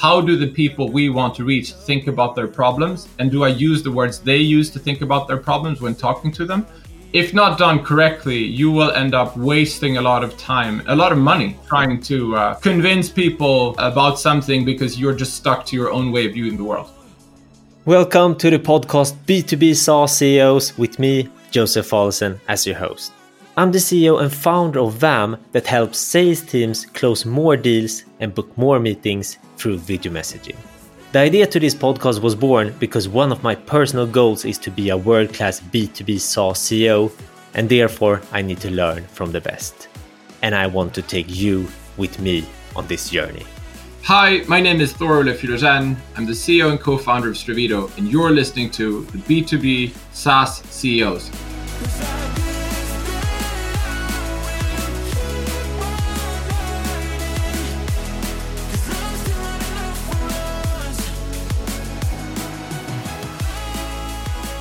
how do the people we want to reach think about their problems? And do I use the words they use to think about their problems when talking to them? If not done correctly, you will end up wasting a lot of time, a lot of money trying to uh, convince people about something because you're just stuck to your own way of viewing the world. Welcome to the podcast B2B SaaS CEOs with me, Josef Fallesen, as your host. I'm the CEO and founder of Vaam that helps sales teams close more deals and book more meetings through video messaging. The idea to this podcast was born because one of my personal goals is to be a world class B2B SaaS CEO, and therefore I need to learn from the best. And I want to take you with me on this journey. Hi, my name is Thor Ole I'm the CEO and co founder of Stravito, and you're listening to the B2B SaaS CEOs.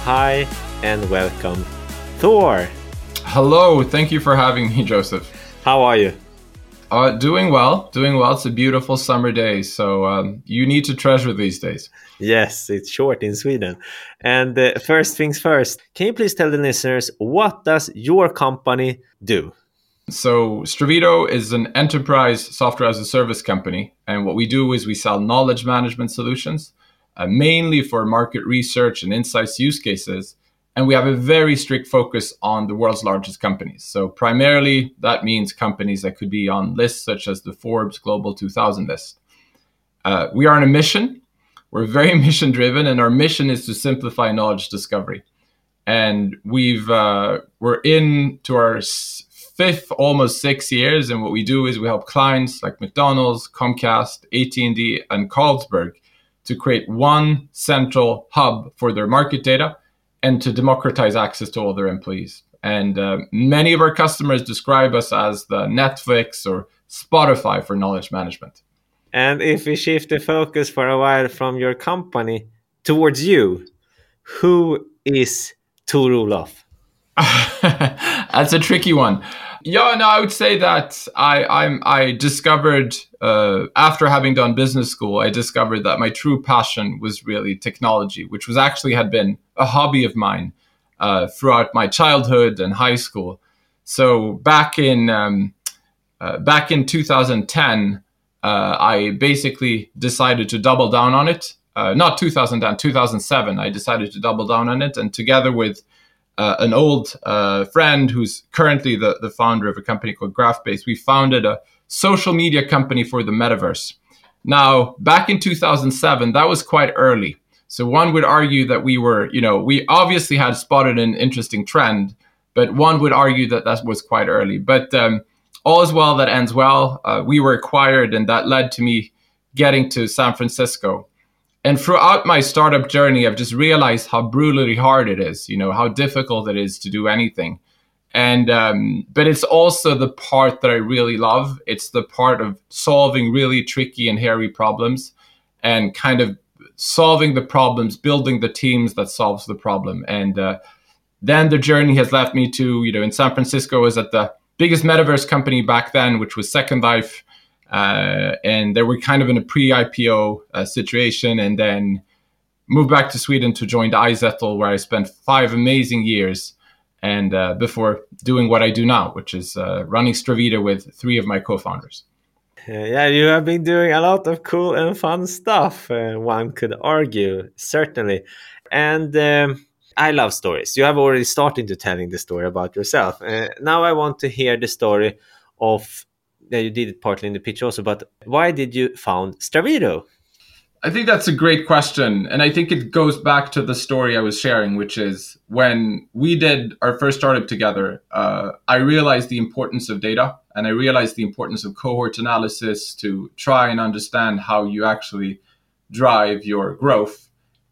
Hi and welcome, Thor. Hello, thank you for having me, Josef. How are you? Uh, doing well, doing well. It's a beautiful summer day, so um, you need to treasure these days. Yes, it's short in Sweden. And uh, first things first, can you please tell the listeners what does your company do? So Stravito is an enterprise software as a service company, and what we do is we sell knowledge management solutions uh, mainly for market research and insights use cases. And we have a very strict focus on the world's largest companies. So, primarily, that means companies that could be on lists such as the Forbes Global 2000 list. Uh, we are on a mission. We're very mission driven, and our mission is to simplify knowledge discovery. And we've uh, we're into our fifth, almost six years, and what we do is we help clients like McDonald's, Comcast, AT&T, and Carlsberg to create one central hub for their market data and to democratize access to all their employees. And uh, many of our customers describe us as the Netflix or Spotify for knowledge management. And if we shift the focus for a while from your company towards you, who is Thor Olof? That's a tricky one. Yeah, no, I would say that I I'm I discovered uh, after having done business school, I discovered that my true passion was really technology, which was actually had been a hobby of mine uh, throughout my childhood and high school. So back in um, uh, back in 2010, uh, I basically decided to double down on it. Uh, not 2010, 2007. I decided to double down on it, and together with uh, an old uh, friend who's currently the, the founder of a company called Grafbase, we founded a social media company for the metaverse. Now, back in 2007, that was quite early. So one would argue that we were, you know, we obviously had spotted an interesting trend, but one would argue that that was quite early. But um, all is well that ends well. Uh, we were acquired, and that led to me getting to San Francisco and throughout my startup journey i've just realized how brutally hard it is you know how difficult it is to do anything. And um, but it's also the part that i really love. It's the part of solving really tricky and hairy problems and kind of solving the problems building the teams that solves the problem. And uh, then the journey has left me to you know in san francisco was at the biggest metaverse company back then which was second life uh, and they were kind of in a pre-IPO uh, situation, and then moved back to Sweden to join iZettle, where I spent five amazing years, and uh, before doing what I do now, which is uh, running Stravito with three of my co-founders. Yeah, you have been doing a lot of cool and fun stuff. Uh, one could argue, certainly, and. Um, I love stories. You have already started to telling the story about yourself. Uh, now I want to hear the story of yeah, you did it partly in the pitch also, but why did you found Stravito? I think that's a great question. And I think it goes back to the story I was sharing, which is when we did our first startup together, uh, I realized the importance of data and I realized the importance of cohort analysis to try and understand how you actually drive your growth.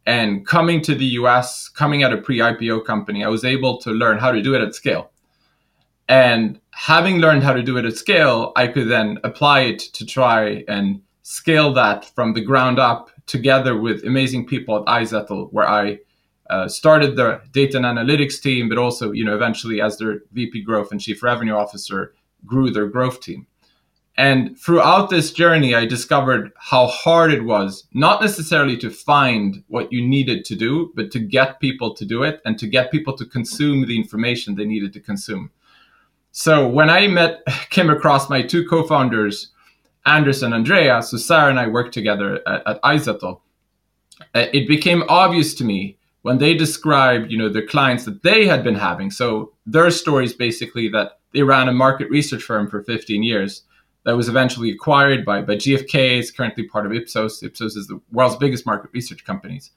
And coming to the US, coming at a pre IPO company, I was able to learn how to do it at scale. And having learned how to do it at scale, I could then apply it to try and scale that from the ground up together with amazing people at iZettle, where I uh, started the data and analytics team, but also, you know, eventually as their VP growth and chief revenue officer, grew their growth team. And throughout this journey, I discovered how hard it was, not necessarily to find what you needed to do, but to get people to do it and to get people to consume the information they needed to consume. So when I met, came across my two co-founders, Anders and Andrea, so Sarah and I worked together at, at iZettle, uh, it became obvious to me when they described, you know, the clients that they had been having. So their stories basically that they ran a market research firm for 15 years that was eventually acquired by, by GfK. It's currently part of Ipsos. Ipsos is the world's biggest market research companies.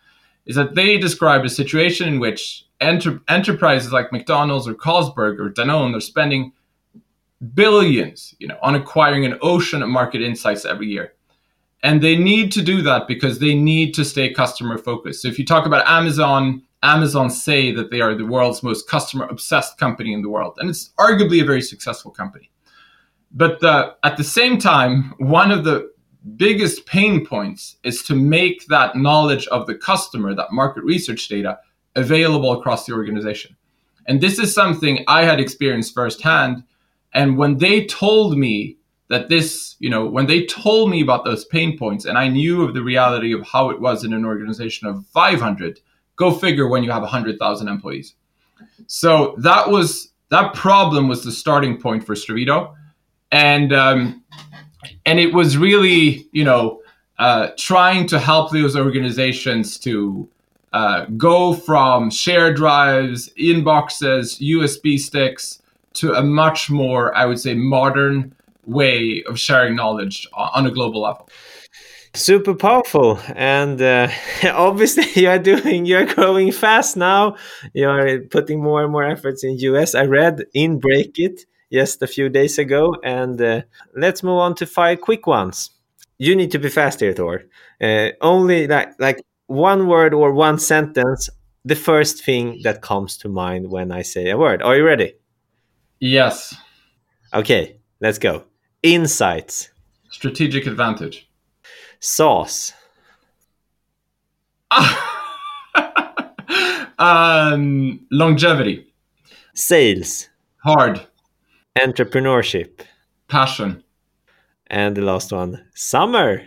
Is that they describe a situation in which enter- enterprises like McDonald's or Carlsberg or Danone are spending billions, you know, on acquiring an ocean of market insights every year. And they need to do that because they need to stay customer focused. So if you talk about Amazon, Amazon say that they are the world's most customer obsessed company in the world. And it's arguably a very successful company. But uh, at the same time, one of the biggest pain points is to make that knowledge of the customer, that market research data, available across the organization. And this is something I had experienced firsthand. And when they told me that this, you know, when they told me about those pain points and I knew of the reality of how it was in an organization of 500, go figure when you have 100,000 employees. So that was, that problem was the starting point for Stravito. And, um, and it was really, you know, uh, trying to help those organizations to uh, go from share drives, inboxes, USB sticks to a much more, I would say, modern way of sharing knowledge on a global level. Super powerful. And uh, obviously you are doing you're growing fast now. You are putting more and more efforts in us i read in Breakit just a few days ago and uh, let's move on to five quick ones you need to be fast here thor uh, only like like one word or one sentence the first thing that comes to mind when i say a word are you ready yes okay let's go Insights. Strategic advantage. Sauce. um, longevity. Sales. Hard. Entrepreneurship. Passion. And the last one, summer.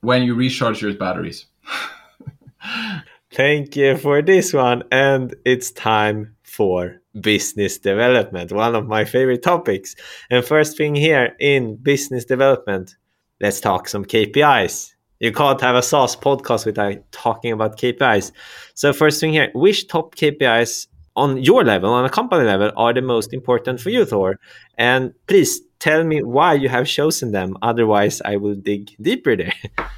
When you recharge your batteries. Thank you for this one. And it's time for business development, one of my favorite topics. And first thing here in business development, let's talk some KPIs. You can't have a SaaS podcast without talking about KPIs. So, first thing here, which top KPIs on your level, on a company level, are the most important for you, Thor? And please tell me why you have chosen them. Otherwise, I will dig deeper there.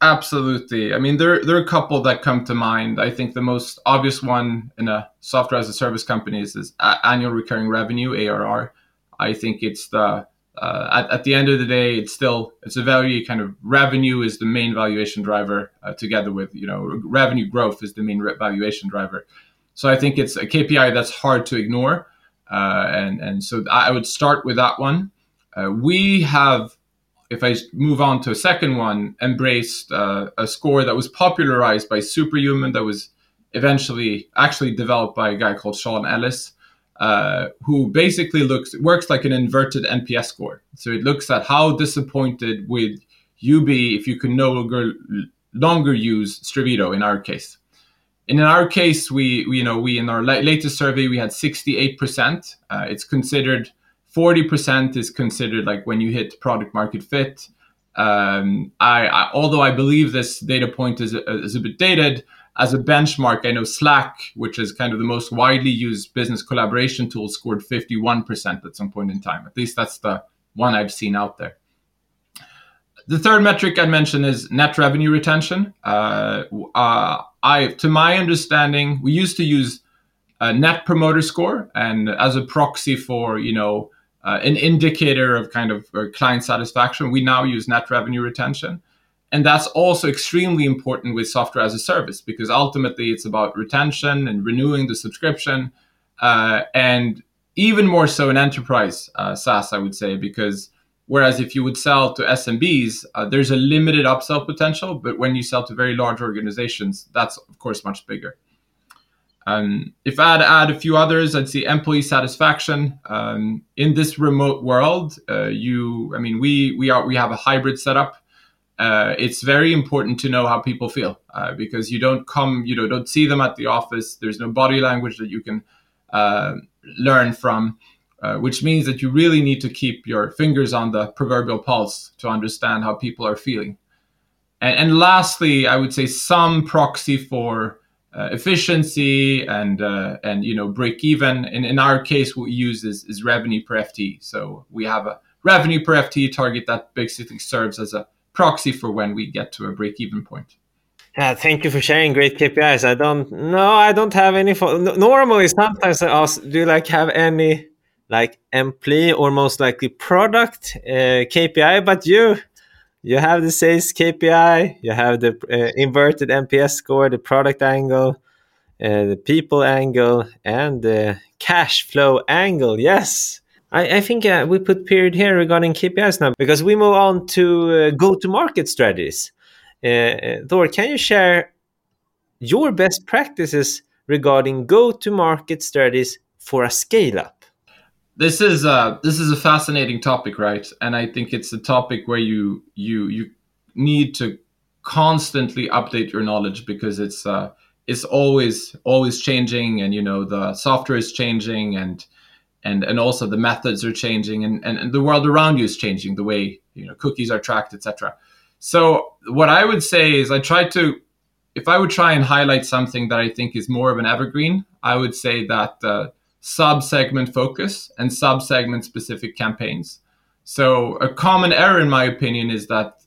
Absolutely. I mean, there there are a couple that come to mind. I think the most obvious one in a software as a service company is, is annual recurring revenue (ARR). I think it's the uh, at, at the end of the day, it's still it's a very kind of revenue is the main valuation driver, uh, together with you know revenue growth is the main valuation driver. So I think it's a KPI that's hard to ignore, uh, and and so I would start with that one. Uh, we have if I move on to a second one, embraced uh, a score that was popularized by Superhuman, that was eventually actually developed by a guy called Sean Ellis, uh, who basically looks works like an inverted NPS score. So it looks at how disappointed would you be if you could no longer longer use Stravito in our case. And in our case, we, we you know we in our latest survey we had 68%. Uh, it's considered 40% is considered like when you hit product market fit. Um, I, I, although I believe this data point is, is a bit dated, as a benchmark, I know Slack, which is kind of the most widely used business collaboration tool, scored 51% at some point in time. At least that's the one I've seen out there. The third metric I'd mention is net revenue retention. Uh, uh, I, to my understanding, we used to use a net promoter score and as a proxy for, you know, uh, an indicator of kind of uh, client satisfaction. We now use net revenue retention. And that's also extremely important with software as a service because ultimately it's about retention and renewing the subscription. Uh, and even more so in enterprise uh, SaaS, I would say, because whereas if you would sell to SMBs, uh, there's a limited upsell potential. But when you sell to very large organizations, that's of course much bigger. Um, if I had to add a few others, I'd see employee satisfaction. Um, in this remote world, uh, you, I mean, we we are we have a hybrid setup. Uh, it's very important to know how people feel uh, because you don't come, you know, don't see them at the office. There's no body language that you can uh, learn from, uh, which means that you really need to keep your fingers on the proverbial pulse to understand how people are feeling. And, and lastly, I would say some proxy for uh, efficiency and uh, and you know break even. In in our case, what we use is, is revenue per FT. So we have a revenue per FT target that basically serves as a proxy for when we get to a break even point. Yeah, thank you for sharing great KPIs. I don't no, I don't have any. For, normally, sometimes I ask, do you like have any like employee or most likely product uh, KPI? But you you have the sales KPI, you have the uh, inverted NPS score, the product angle, uh, the people angle, and the cash flow angle. Yes. I, I think uh, we put period here regarding KPIs now because we move on to uh, go to market strategies. Uh, Thor, can you share your best practices regarding go to market strategies for a scale up? This is a this is a fascinating topic, right? And I think it's a topic where you you you need to constantly update your knowledge because it's uh, it's always always changing, and you know the software is changing, and and and also the methods are changing, and and, and the world around you is changing, the way you know cookies are tracked, etc. So what I would say is I try to if I would try and highlight something that I think is more of an evergreen, I would say that uh, sub-segment focus and sub-segment specific campaigns. So a common error, in my opinion, is that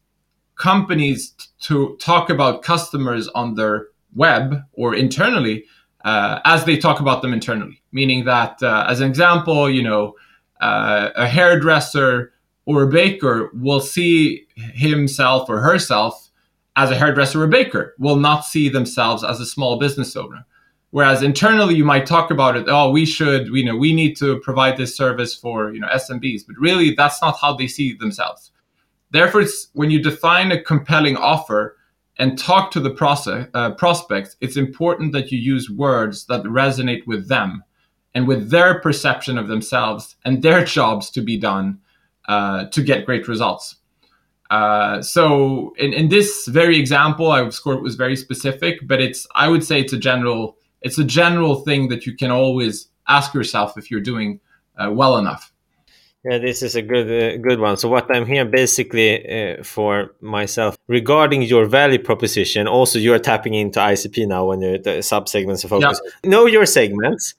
companies t- to talk about customers on their web or internally uh, as they talk about them internally. Meaning that, uh, as an example, you know, uh, a hairdresser or a baker will see himself or herself as a hairdresser or baker, will not see themselves as a small business owner. Whereas internally, you might talk about it. Oh, we should, you know, we need to provide this service for you know SMBs, but really, that's not how they see themselves. Therefore, when you define a compelling offer and talk to the process, uh, prospects, it's important that you use words that resonate with them and with their perception of themselves and their jobs to be done uh, to get great results. Uh, so in, in this very example, I score was very specific, but it's I would say it's a general it's a general thing that you can always ask yourself if you're doing uh, well enough. Yeah, this is a good uh, good one. So what I'm here basically uh, for myself regarding your value proposition. Also, you're tapping into ICP now when you're the subsegments of focus. Yeah. Know your segments,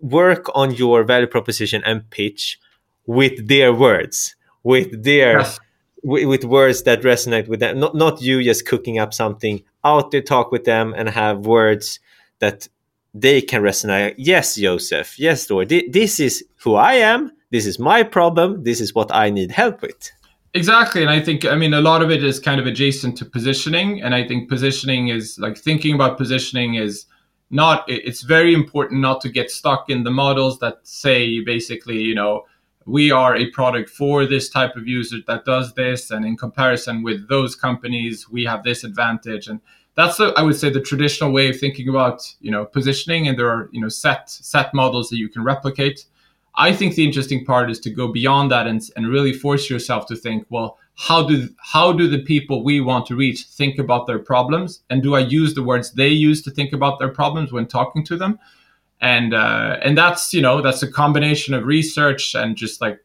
work on your value proposition and pitch with their words, with their yes. with, with words that resonate with them. Not not you just cooking up something out there. Talk with them and have words that they can resonate. Yes, Josef. Yes, Lord. This is who I am. This is my problem. This is what I need help with. Exactly. And I think, I mean, a lot of it is kind of adjacent to positioning. And I think positioning is like thinking about positioning is not, it's very important not to get stuck in the models that say basically, you know, we are a product for this type of user that does this. And in comparison with those companies, we have this advantage. And that's I would say the traditional way of thinking about you know positioning, and there are you know set set models that you can replicate. I think the interesting part is to go beyond that and, and really force yourself to think, well, how do how do the people we want to reach think about their problems, and do I use the words they use to think about their problems when talking to them? And uh, and that's you know that's a combination of research and just like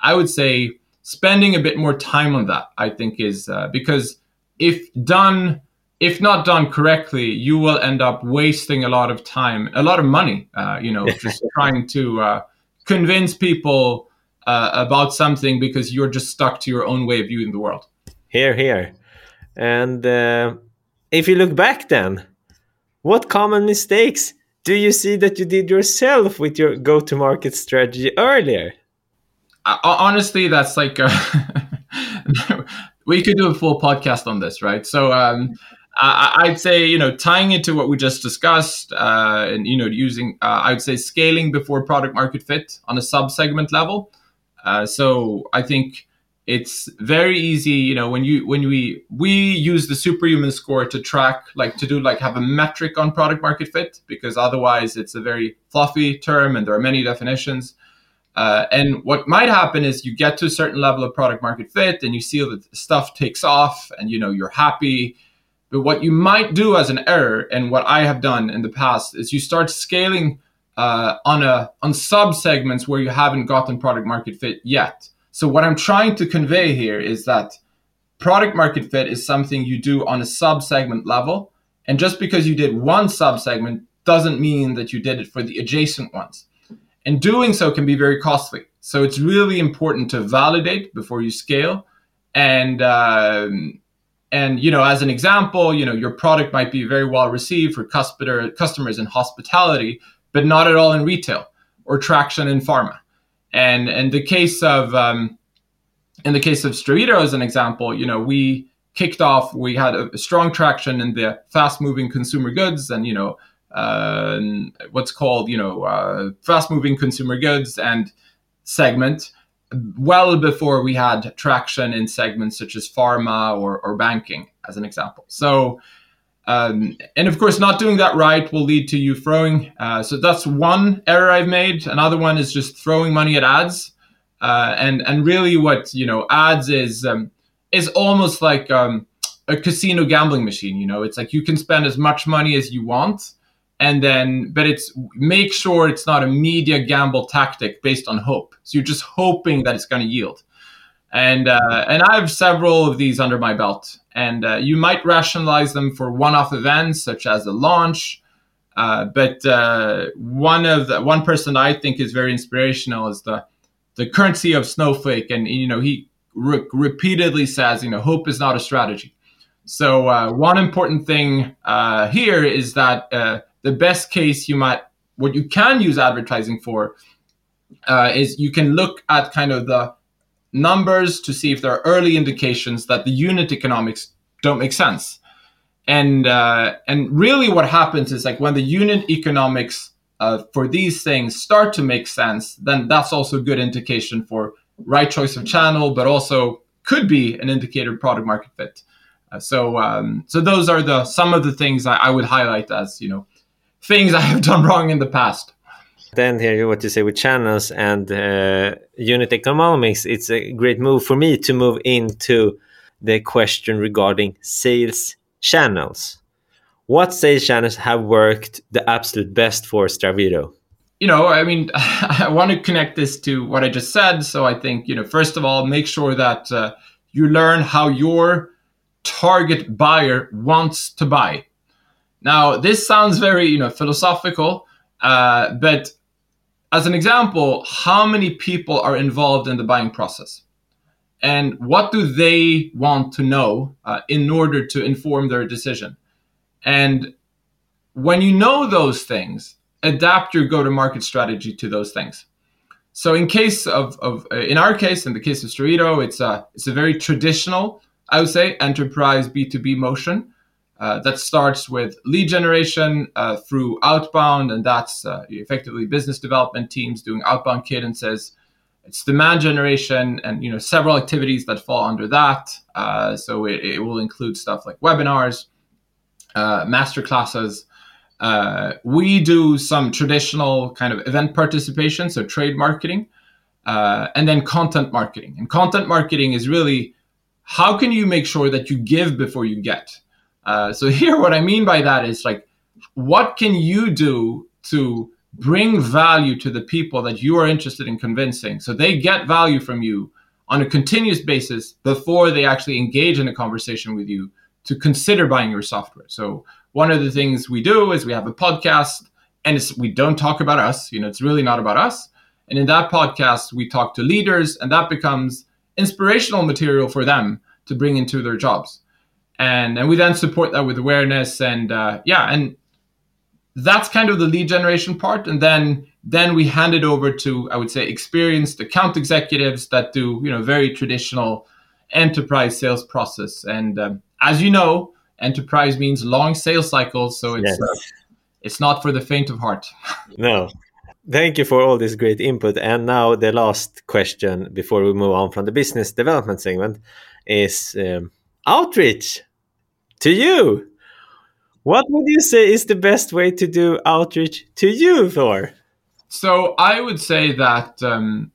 I would say spending a bit more time on that. I think is uh, because if done if not done correctly, you will end up wasting a lot of time, a lot of money, uh, you know, just trying to uh, convince people uh, about something because you're just stuck to your own way of viewing the world. Here, here. And uh, if you look back then, what common mistakes do you see that you did yourself with your go to market strategy earlier? Uh, honestly, that's like. we could do a full podcast on this, right? So, um, I'd say, you know, tying it to what we just discussed, uh, and you know, using, uh, I'd say, scaling before product market fit on a sub segment level. Uh, so I think it's very easy you know when you when we we use the superhuman score to track like to do like have a metric on product market fit because otherwise it's a very fluffy term and there are many definitions uh, and what might happen is you get to a certain level of product market fit and you see that stuff takes off and you know you're happy but what you might do as an error and what i have done in the past is you start scaling uh, on a on sub segments where you haven't gotten product market fit yet so what I'm trying to convey here is that product market fit is something you do on a sub segment level. And just because you did one sub segment doesn't mean that you did it for the adjacent ones. And doing so can be very costly. So it's really important to validate before you scale. And um, and you know, as an example, you know, your product might be very well received for customer customers in hospitality, but not at all in retail or traction in pharma. And in the case of um, in the case of Stravito, as an example, you know, we kicked off. We had a strong traction in the fast-moving consumer goods, and you know, uh, what's called you know uh, fast-moving consumer goods and segment well before we had traction in segments such as pharma or, or banking, as an example. So um, and of course, not doing that right will lead to you throwing. Uh, so that's one error I've made. Another one is just throwing money at ads. Uh, and and really, what you know, ads is um, is almost like um, a casino gambling machine. You know, it's like you can spend as much money as you want, and then but it's make sure it's not a media gamble tactic based on hope. So you're just hoping that it's going to yield and uh, and I have several of these under my belt. And uh, you might rationalize them for one-off events such as a launch. Uh, but uh, one of the one person I think is very inspirational is the the current CEO of Snowflake, and you know he re- repeatedly says, you know, hope is not a strategy. So uh, one important thing uh, here is that the best case you might what you can use advertising for is you can look at kind of the numbers to see if there are early indications that the unit economics don't make sense. And uh, and really, what happens is like when the unit economics uh, for these things start to make sense, then that's also a good indication for right choice of channel, but also could be an indicator product market fit. Uh, so um, so those are the some of the things I, I would highlight as you know things I have done wrong in the past. Then here, what you say with channels and uh, unit economics, it's a great move for me to move into the question regarding sales channels. What sales channels have worked the absolute best for Stravito? You know, I mean, I want to connect this to what I just said. So I think, you know, first of all, make sure that uh, you learn how your target buyer wants to buy. Now, this sounds very, you know, philosophical, uh, but as an example, how many people are involved in the buying process? And what do they want to know uh, in order to inform their decision? And when you know those things, adapt your go-to-market strategy to those things. So in case of, of uh, in our case, in the case of Stravito, it's a, it's a very traditional, I would say, enterprise B2B motion. Uh, that starts with lead generation uh, through outbound, and that's uh, effectively business development teams doing outbound cadences. It's demand generation, and you know several activities that fall under that. Uh, so it, it, will include stuff like webinars, uh, master classes. we do some traditional kind of event participation, so trade marketing, and then content marketing. And content marketing is really how can you make sure that you give before you get uh, so here, what I mean by that is like, what can you do to bring value to the people that you are interested in convincing, so they get value from you on a continuous basis before they actually engage in a conversation with you to consider buying your software. So one of the things we do is we have a podcast, and we don't talk about us. You know, it's really not about us. And in that podcast, we talk to leaders, and that becomes inspirational material for them to bring into their jobs and and we then support that with awareness and uh, yeah and that's kind of the lead generation part. And then then we hand it over to i would say experienced account executives that do you know very traditional enterprise sales process. And um, as you know enterprise means long sales cycles. So it's yes. uh, it's not for the faint of heart. No. Thank you for all this great input. And now the last question before we move on from the business development segment is um, outreach to you. What would you say is the best way to do outreach to you, Thor? So I would say that um,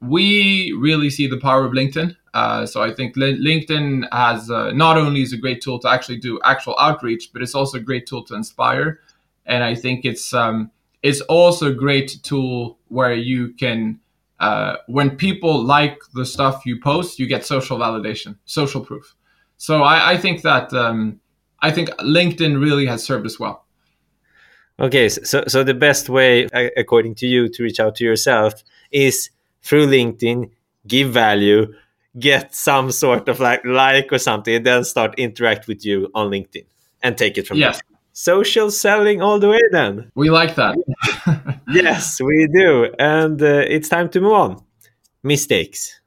we really see the power of LinkedIn. Uh, so I think LinkedIn has uh, not only is a great tool to actually do actual outreach, but it's also a great tool to inspire. And I think it's um, it's also a great tool where you can uh, when people like the stuff you post, you get social validation, social proof. So I, I think that um, I think LinkedIn really has served us well. Okay, so so the best way, according to you, to reach out to yourself is through LinkedIn, give value, get some sort of like like or something, and then start interact with you on LinkedIn and take it from yes. there. Social selling all the way, then. We like that. yes, we do, and uh, it's time to move on. Mistakes,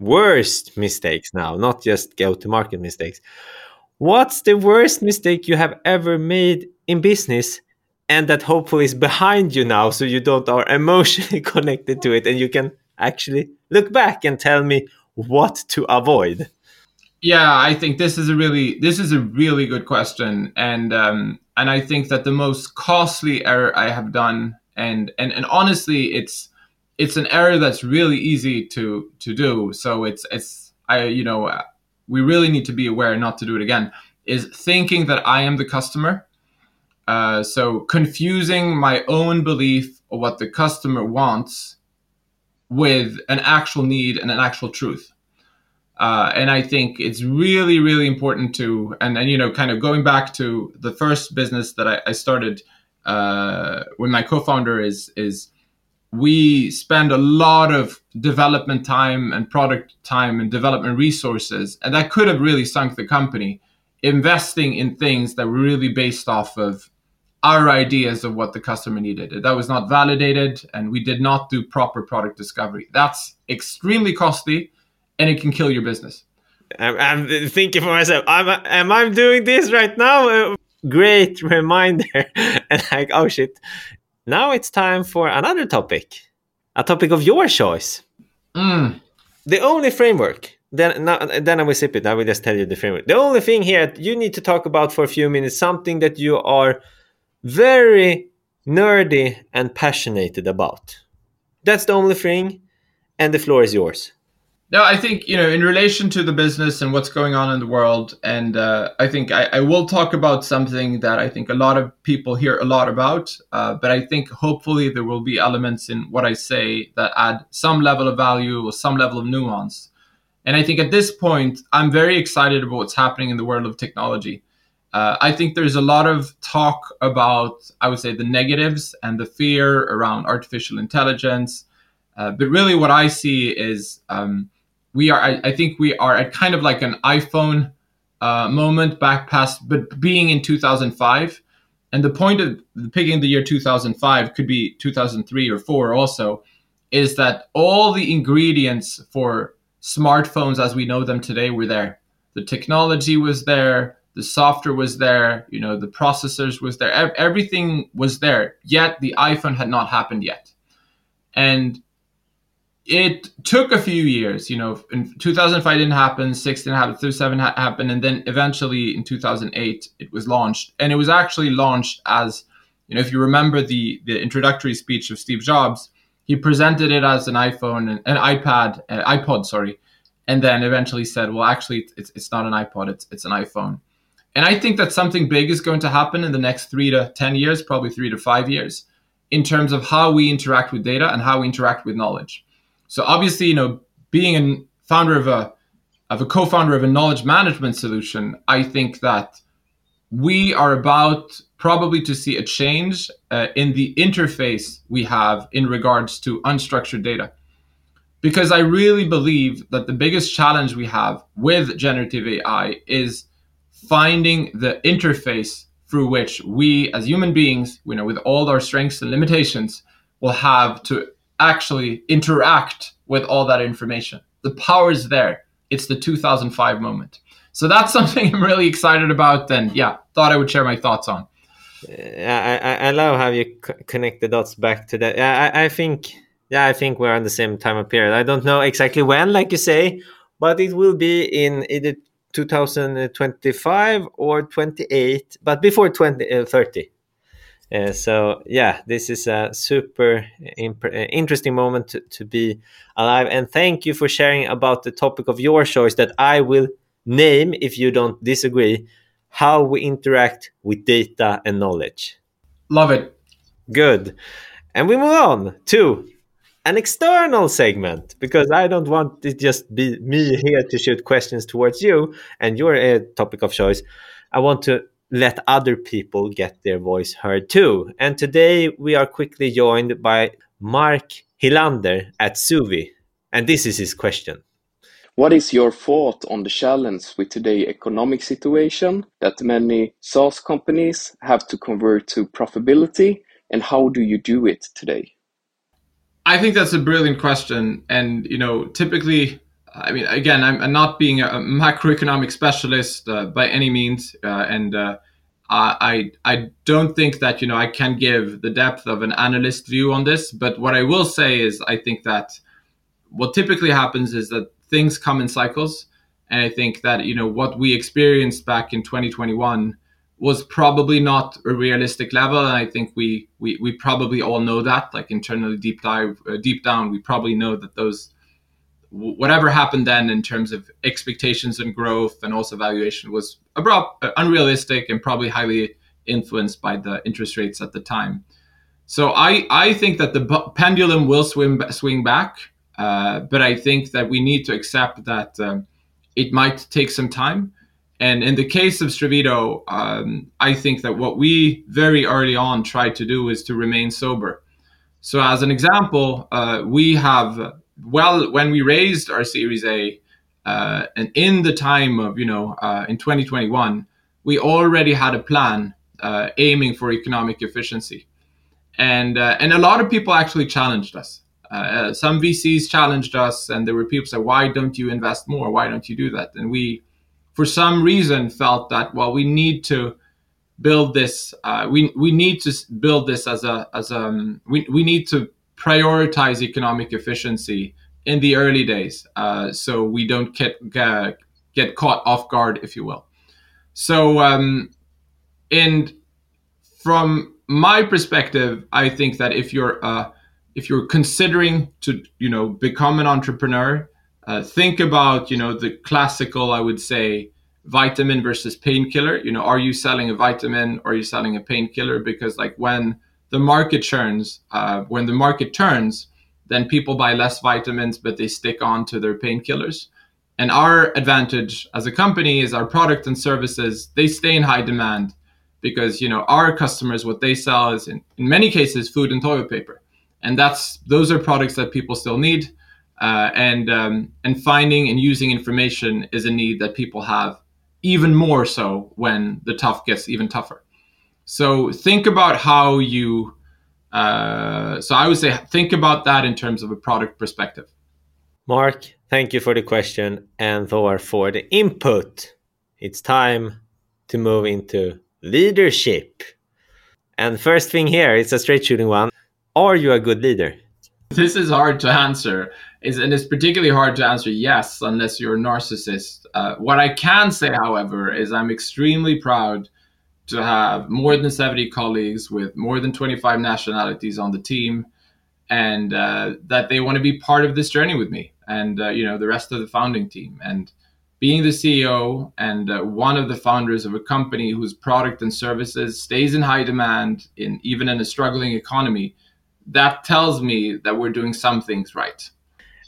worst mistakes now, not just go-to-market mistakes. What's the worst mistake you have ever made in business and that hopefully is behind you now so you don't are emotionally connected to it and you can actually look back and tell me what to avoid? Yeah, I think this is a really this is a really good question, and um, and I think that the most costly error I have done, and and and honestly, it's it's an error that's really easy to to do. So it's it's I you know we really need to be aware not to do it again. Is thinking that I am the customer. Uh, so confusing my own belief of what the customer wants with an actual need and an actual truth. Uh, and I think it's really, really important to, and, and you know, kind of going back to the first business that I, I started uh, when my co-founder is is we spend a lot of development time and product time and development resources, and that could have really sunk the company investing in things that were really based off of our ideas of what the customer needed. That was not validated, and we did not do proper product discovery. That's extremely costly, and it can kill your business. I'm, I'm thinking for myself, am, am I doing this right now? Great reminder. and like, oh shit. Now it's time for another topic, a topic of your choice. Mm. The only framework. Then, now, then I will sip it. I will just tell you the framework. The only thing here you need to talk about for a few minutes, something that you are very nerdy and passionate about. That's the only thing, and the floor is yours. No, I think you know in relation to the business and what's going on in the world, and uh, I think I, I, will talk about something that I think a lot of people hear a lot about. Uh, but I think hopefully there will be elements in what I say that add some level of value or some level of nuance. And I think at this point, I'm very excited about what's happening in the world of technology. Uh, I think there's a lot of talk about, I would say, the negatives and the fear around artificial intelligence. Uh, but really, what I see is um, we are, I, I, think we are at kind of like an iPhone uh, moment back past, but being in 2005. And the point of picking the year 2005 could be 2003 or four also, is that all the ingredients for smartphones as we know them today were there. The technology was there the software was there, you know, the processors was there, everything was there. Yet the iPhone had not happened yet, and it took a few years. You know, in 2005 didn't happen, six didn't happen, 2007 happened, and then eventually in 2008 it was launched, and it was actually launched as, you know, if you remember the the introductory speech of Steve Jobs, he presented it as an iPhone and an iPad, uh, iPod, sorry, and then eventually said, well, actually, it's it's not an iPod, it's it's an iPhone. And I think that something big is going to happen in the next three to 10 years, probably three to five years, in terms of how we interact with data and how we interact with knowledge. So obviously, you know, being a founder of a of a co-founder of a knowledge management solution, I think that we are about probably to see a change uh, in the interface we have in regards to unstructured data. Because I really believe that the biggest challenge we have with generative AI is finding the interface through which we as human beings, you know, with all our strengths and limitations, will have to actually interact with all that information. The power is there. It's the 2005 moment. So that's something I'm really excited about. And yeah, thought I would share my thoughts on. I, I, I love how you connect the dots back to that. I, I think yeah, I think we're on the same time of period. I don't know exactly when, like you say, but it will be in either 2025 or 28, but before 2030. Uh, uh, so yeah, this is a super imp- uh, interesting moment to, to be alive. And thank you for sharing about the topic of your choice that I will name, if you don't disagree, how we interact with data and knowledge. Love it. Good. And we move on to an external segment because I don't want it just be me here to shoot questions towards you and your uh, topic of choice. I want to let other people get their voice heard too. And today we are quickly joined by Marc Hillander at Zuuvi. And this is his question. What is your thought on the challenge with today's economic situation that many SaaS companies have to convert to profitability and how do you do it today? I think that's a brilliant question. And, you know, typically, I mean, again, I'm, not being a macroeconomic specialist uh, by any means. Uh, and uh, I, I don't think that, you know, I can give the depth of an analyst view on this. But what I will say is, I think that what typically happens is that things come in cycles. And I think that, you know, what we experienced back in 2021 was probably not a realistic level and i think we we, we probably all know that like internally deep dive uh, deep down we probably know that those whatever happened then in terms of expectations and growth and also valuation was abrupt, uh, unrealistic and probably highly influenced by the interest rates at the time so i i think that the pendulum will swing swing back uh, but i think that we need to accept that um, it might take some time and in the case of Stravito, um, I think that what we very early on tried to do is to remain sober. So, as an example, uh, we have, well, when we raised our Series A, uh, and in the time of, you know, uh, in 2021, we already had a plan uh, aiming for economic efficiency. And, uh, and a lot of people actually challenged us. Uh, some VCs challenged us, and there were people say, "Why don't you invest more? Why don't you do that?" And we for some reason felt that well we need to build this uh, we we need to build this as a as a um, we, we need to prioritize economic efficiency in the early days uh, so we don't get uh, get caught off guard if you will. So um, and from my perspective i think that if you're uh, if you're considering to you know become an entrepreneur uh, think about you know the classical i would say vitamin versus painkiller. You know are you selling a vitamin? Or are you selling a painkiller? Because like when the market turns uh, when the market turns then people buy less vitamins but they stick on to their painkillers and our advantage as a company is our product and services they stay in high demand because you know our customers what they sell is in, in many cases food and toilet paper and that's those are products that people still need uh, and um, and finding and using information is a need that people have even more so when the tough gets even tougher. So think about how you. Uh, so I would say think about that in terms of a product perspective. Marc, thank you for the question and Thor for the input. It's time to move into leadership. And first thing here, it's a straight shooting one. Are you a good leader? This is hard to answer is and it's particularly hard to answer yes unless you're a narcissist. Uh, what I can say, however, is I'm extremely proud to have more than 70 colleagues with more than 25 nationalities on the team, and uh, that they want to be part of this journey with me, and uh, you know the rest of the founding team, and being the CEO and uh, one of the founders of a company whose product and services stays in high demand in even in a struggling economy, that tells me that we're doing some things right.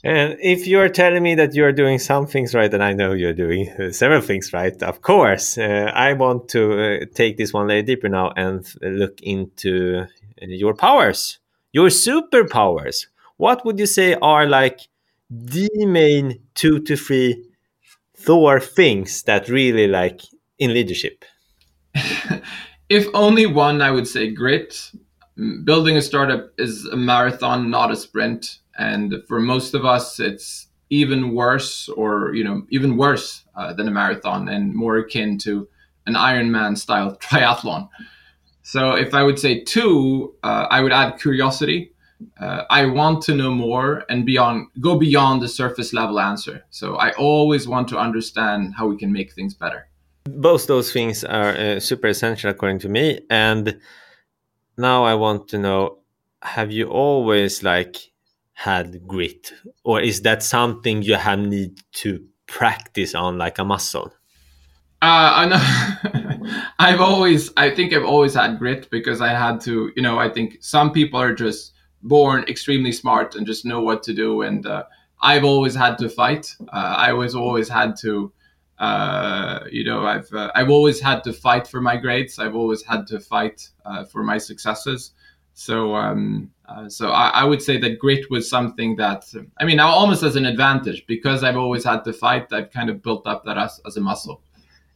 And if you're telling me that you're doing some things right, and I know you're doing uh, several things right, of course, uh, I want to uh, take this one layer deeper now and look into uh, your powers, your superpowers. What would you say are like the main two to three Thor things that really like in leadership? if only one, I would say grit. Building a startup is a marathon, not a sprint and for most of us it's even worse or you know even worse uh, than a marathon and more akin to an ironman style triathlon So if I would say two, uh, I would add curiosity. Uh, I want to know more and beyond, go beyond the surface level answer. So I always want to understand how we can make things better. Both those things are uh, super essential according to me. And now I want to know: Have you always like had grit, or is that something you have need to practice on like a muscle? Uh, I know. I've always, I think I've always had grit because I had to, you know, I think some people are just born extremely smart and just know what to do. And uh, I've always had to fight. Uh, I was always had to, uh, you know, I've uh, I've always had to fight for my grades. I've always had to fight uh, for my successes. So um, uh, so I, I, would say that grit was something that I mean, almost as an advantage because I've always had to fight. I've kind of built up that as, as a muscle.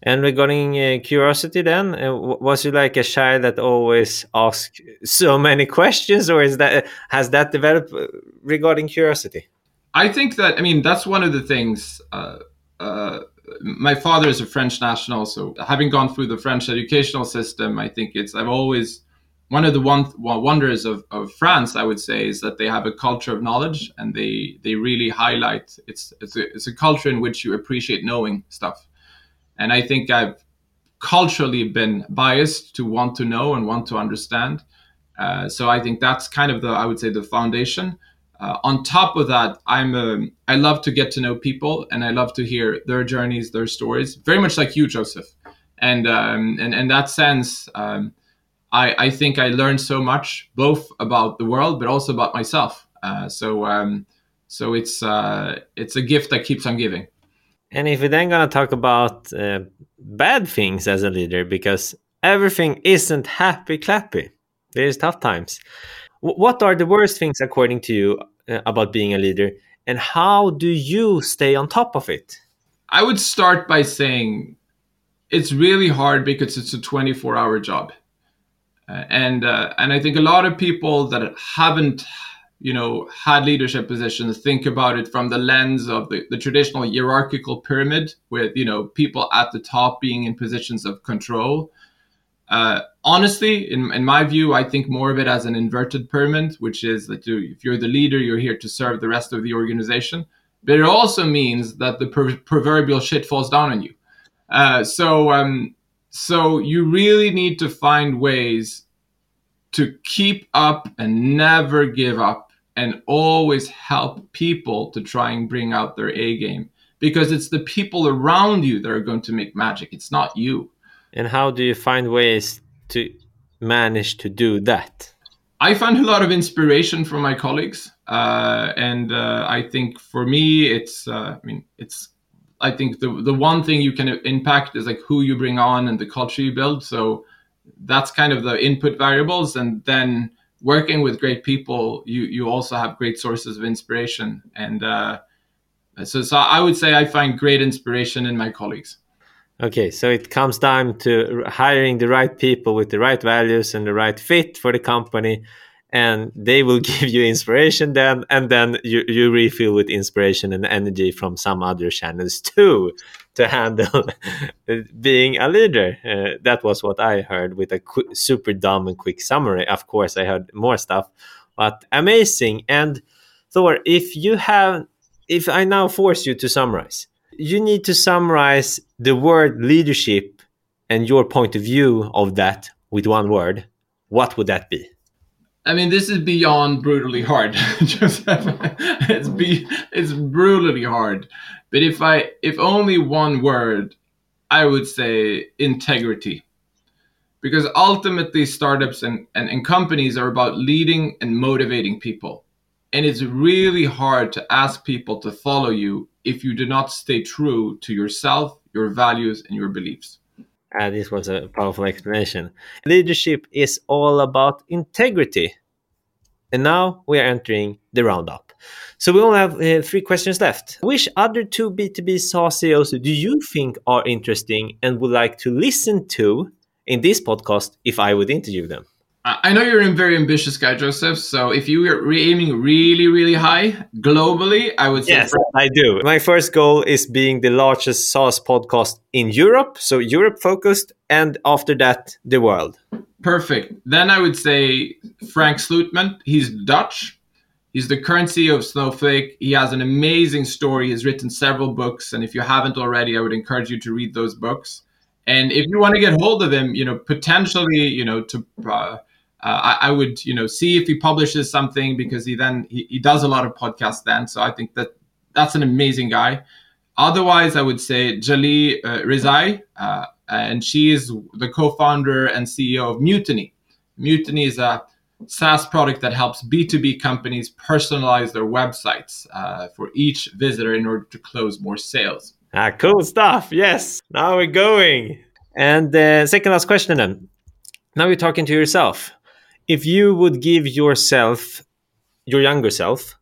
And regarding uh, curiosity, then uh, was you like a child that always asked so many questions, or is that has that developed uh, regarding curiosity? I think that I mean that's one of the things. Uh, uh, my father is a French national, so having gone through the French educational system, I think it's I've always one of the one, wonders of, of France, I would say, is that they have a culture of knowledge, and they they really highlight it's it's a, it's a culture in which you appreciate knowing stuff and I think I've culturally been biased to want to know and want to understand. Uh, so I think that's kind of the I would say the foundation. Uh, on top of that, I'm a, um, I love to get to know people and I love to hear their journeys, their stories. Very much like you, Josef. And um, and in that sense, um, I I think I learned so much both about the world but also about myself. Uh, so um, so it's uh, it's a gift that keeps on giving. And if we're then going to talk about uh, bad things as a leader, because everything isn't happy clappy, there's tough times. W- what are the worst things, according to you, uh, about being a leader, and how do you stay on top of it? I would start by saying it's really hard because it's a 24 hour job. Uh, and uh, and I think a lot of people that haven't you know had leadership positions think about it from the lens of the, the traditional hierarchical pyramid with you know people at the top being in positions of control. Uh, honestly in, in my view i think more of it as an inverted pyramid which is that you, if you're the leader you're here to serve the rest of the organization. But it also means that the proverbial shit falls down on you. Uh, so um, so you really need to find ways to keep up and never give up and always help people to try and bring out their A game because it's the people around you that are going to make magic. It's not you. And how do you find ways to manage to do that? I find a lot of inspiration from my colleagues, uh, and uh, I think for me, it's. Uh, I mean, it's. I think the the one thing you can impact is like who you bring on and the culture you build. So that's kind of the input variables, and then working with great people, you you also have great sources of inspiration, and uh, so so I would say I find great inspiration in my colleagues. Okay, so it comes down to hiring the right people with the right values and the right fit for the company, and they will give you inspiration then, and then you, you refill with inspiration and energy from some other channels too to handle being a leader. Uh, that was what I heard with a qu- super dumb and quick summary. Of course, I heard more stuff, but amazing. And Thor, if you have, if I now force you to summarize, you need to summarize the word leadership and your point of view of that with one word. What would that be? I mean, this is beyond brutally hard. it's be it's brutally hard. But if I if only one word, I would say integrity. Because ultimately startups and, and, and companies are about leading and motivating people. And it's really hard to ask people to follow you if you do not stay true to yourself, your values, and your beliefs. Uh, this was a powerful explanation. Leadership is all about integrity. And now we are entering the roundup. So we only have uh, three questions left. Which other two B2B SaaS CEOs do you think are interesting and would like to listen to in this podcast if I would interview them? I know you're a very ambitious guy, Josef. So if you were aiming really, really high globally, I would say. Yes, I do. My first goal is being the largest SaaS podcast in Europe. So Europe focused, and after that, the world. Perfect. Then I would say Frank Slootman. He's Dutch. He's the current CEO of Snowflake. He has an amazing story. He's written several books, and if you haven't already, I would encourage you to read those books. And if you want to get hold of him, you know, potentially, you know, to uh, uh, I, I, would, you know, see if he publishes something because he then he, he does a lot of podcasts then. So I think that that's an amazing guy. Otherwise, I would say Jaleh uh, Rezaei, uh, and she is the co-founder and CEO of Mutiny. Mutiny is a SaaS product that helps B2B companies personalize their websites uh, for each visitor in order to close more sales. Ah, cool stuff. Yes. Now we're going. And the uh, second last question then. Now you're talking to yourself. If you would give yourself, your younger self,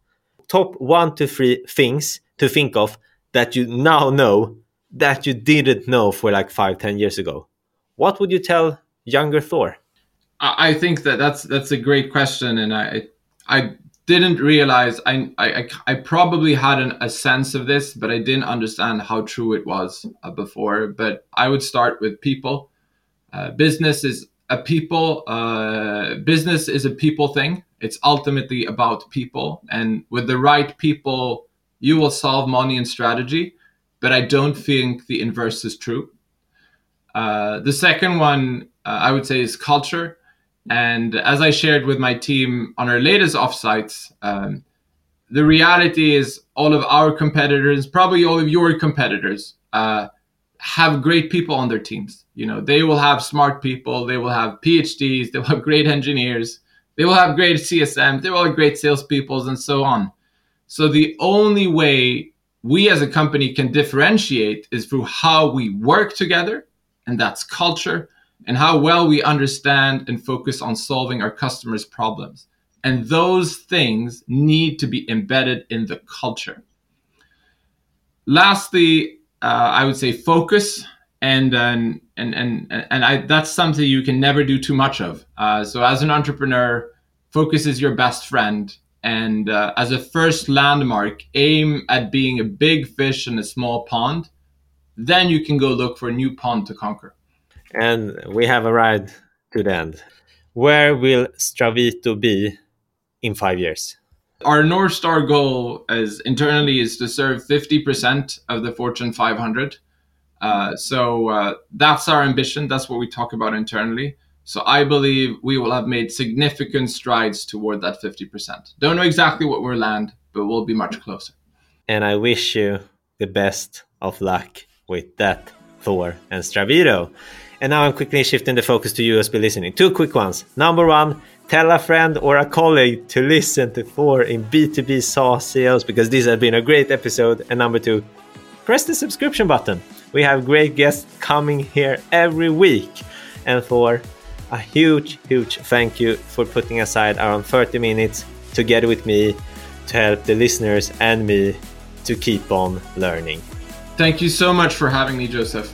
top one to three things to think of that you now know that you didn't know for like five, ten years ago, what would you tell younger Thor? I think that that's that's a great question, and I I didn't realize I I, I probably had an, a sense of this, but I didn't understand how true it was uh, before. But I would start with people. Uh, business is a people. Uh, business is a people thing. It's ultimately about people, and with the right people, you will solve money and strategy. But I don't think the inverse is true. Uh, the second one uh, I would say is culture and as I shared with my team on our latest offsites, um, the reality is all of our competitors, probably all of your competitors, uh, have great people on their teams. You know, they will have smart people, they will have PhDs, they will have great engineers, they will have great CSMs, they will have great salespeople, and so on. So the only way we as a company can differentiate is through how we work together, and that's culture and how well we understand and focus on solving our customers' problems. And those things need to be embedded in the culture. Lastly, uh, I would say focus, and and and and, and I, that's something you can never do too much of. Uh, so as an entrepreneur, focus is your best friend, and uh, as a first landmark, aim at being a big fish in a small pond. Then you can go look for a new pond to conquer and we have arrived to the end. Where will Stravito be in five years? Our North Star goal as internally is to serve 50% of the Fortune 500. Uh, so uh, that's our ambition. That's what we talk about internally. So I believe we will have made significant strides toward that 50%. Don't know exactly what we'll land, but we'll be much closer. And I wish you the best of luck with that, Thor and Stravito. And now I'm quickly shifting the focus to USB listening. Two quick ones. Number one, tell a friend or a colleague to listen to Thor in B2B SaaS sales because this has been a great episode. And number two, press the subscription button. We have great guests coming here every week. And Thor, a huge, huge thank you for putting aside around 30 minutes together with me to help the listeners and me to keep on learning. Thank you so much for having me, Josef.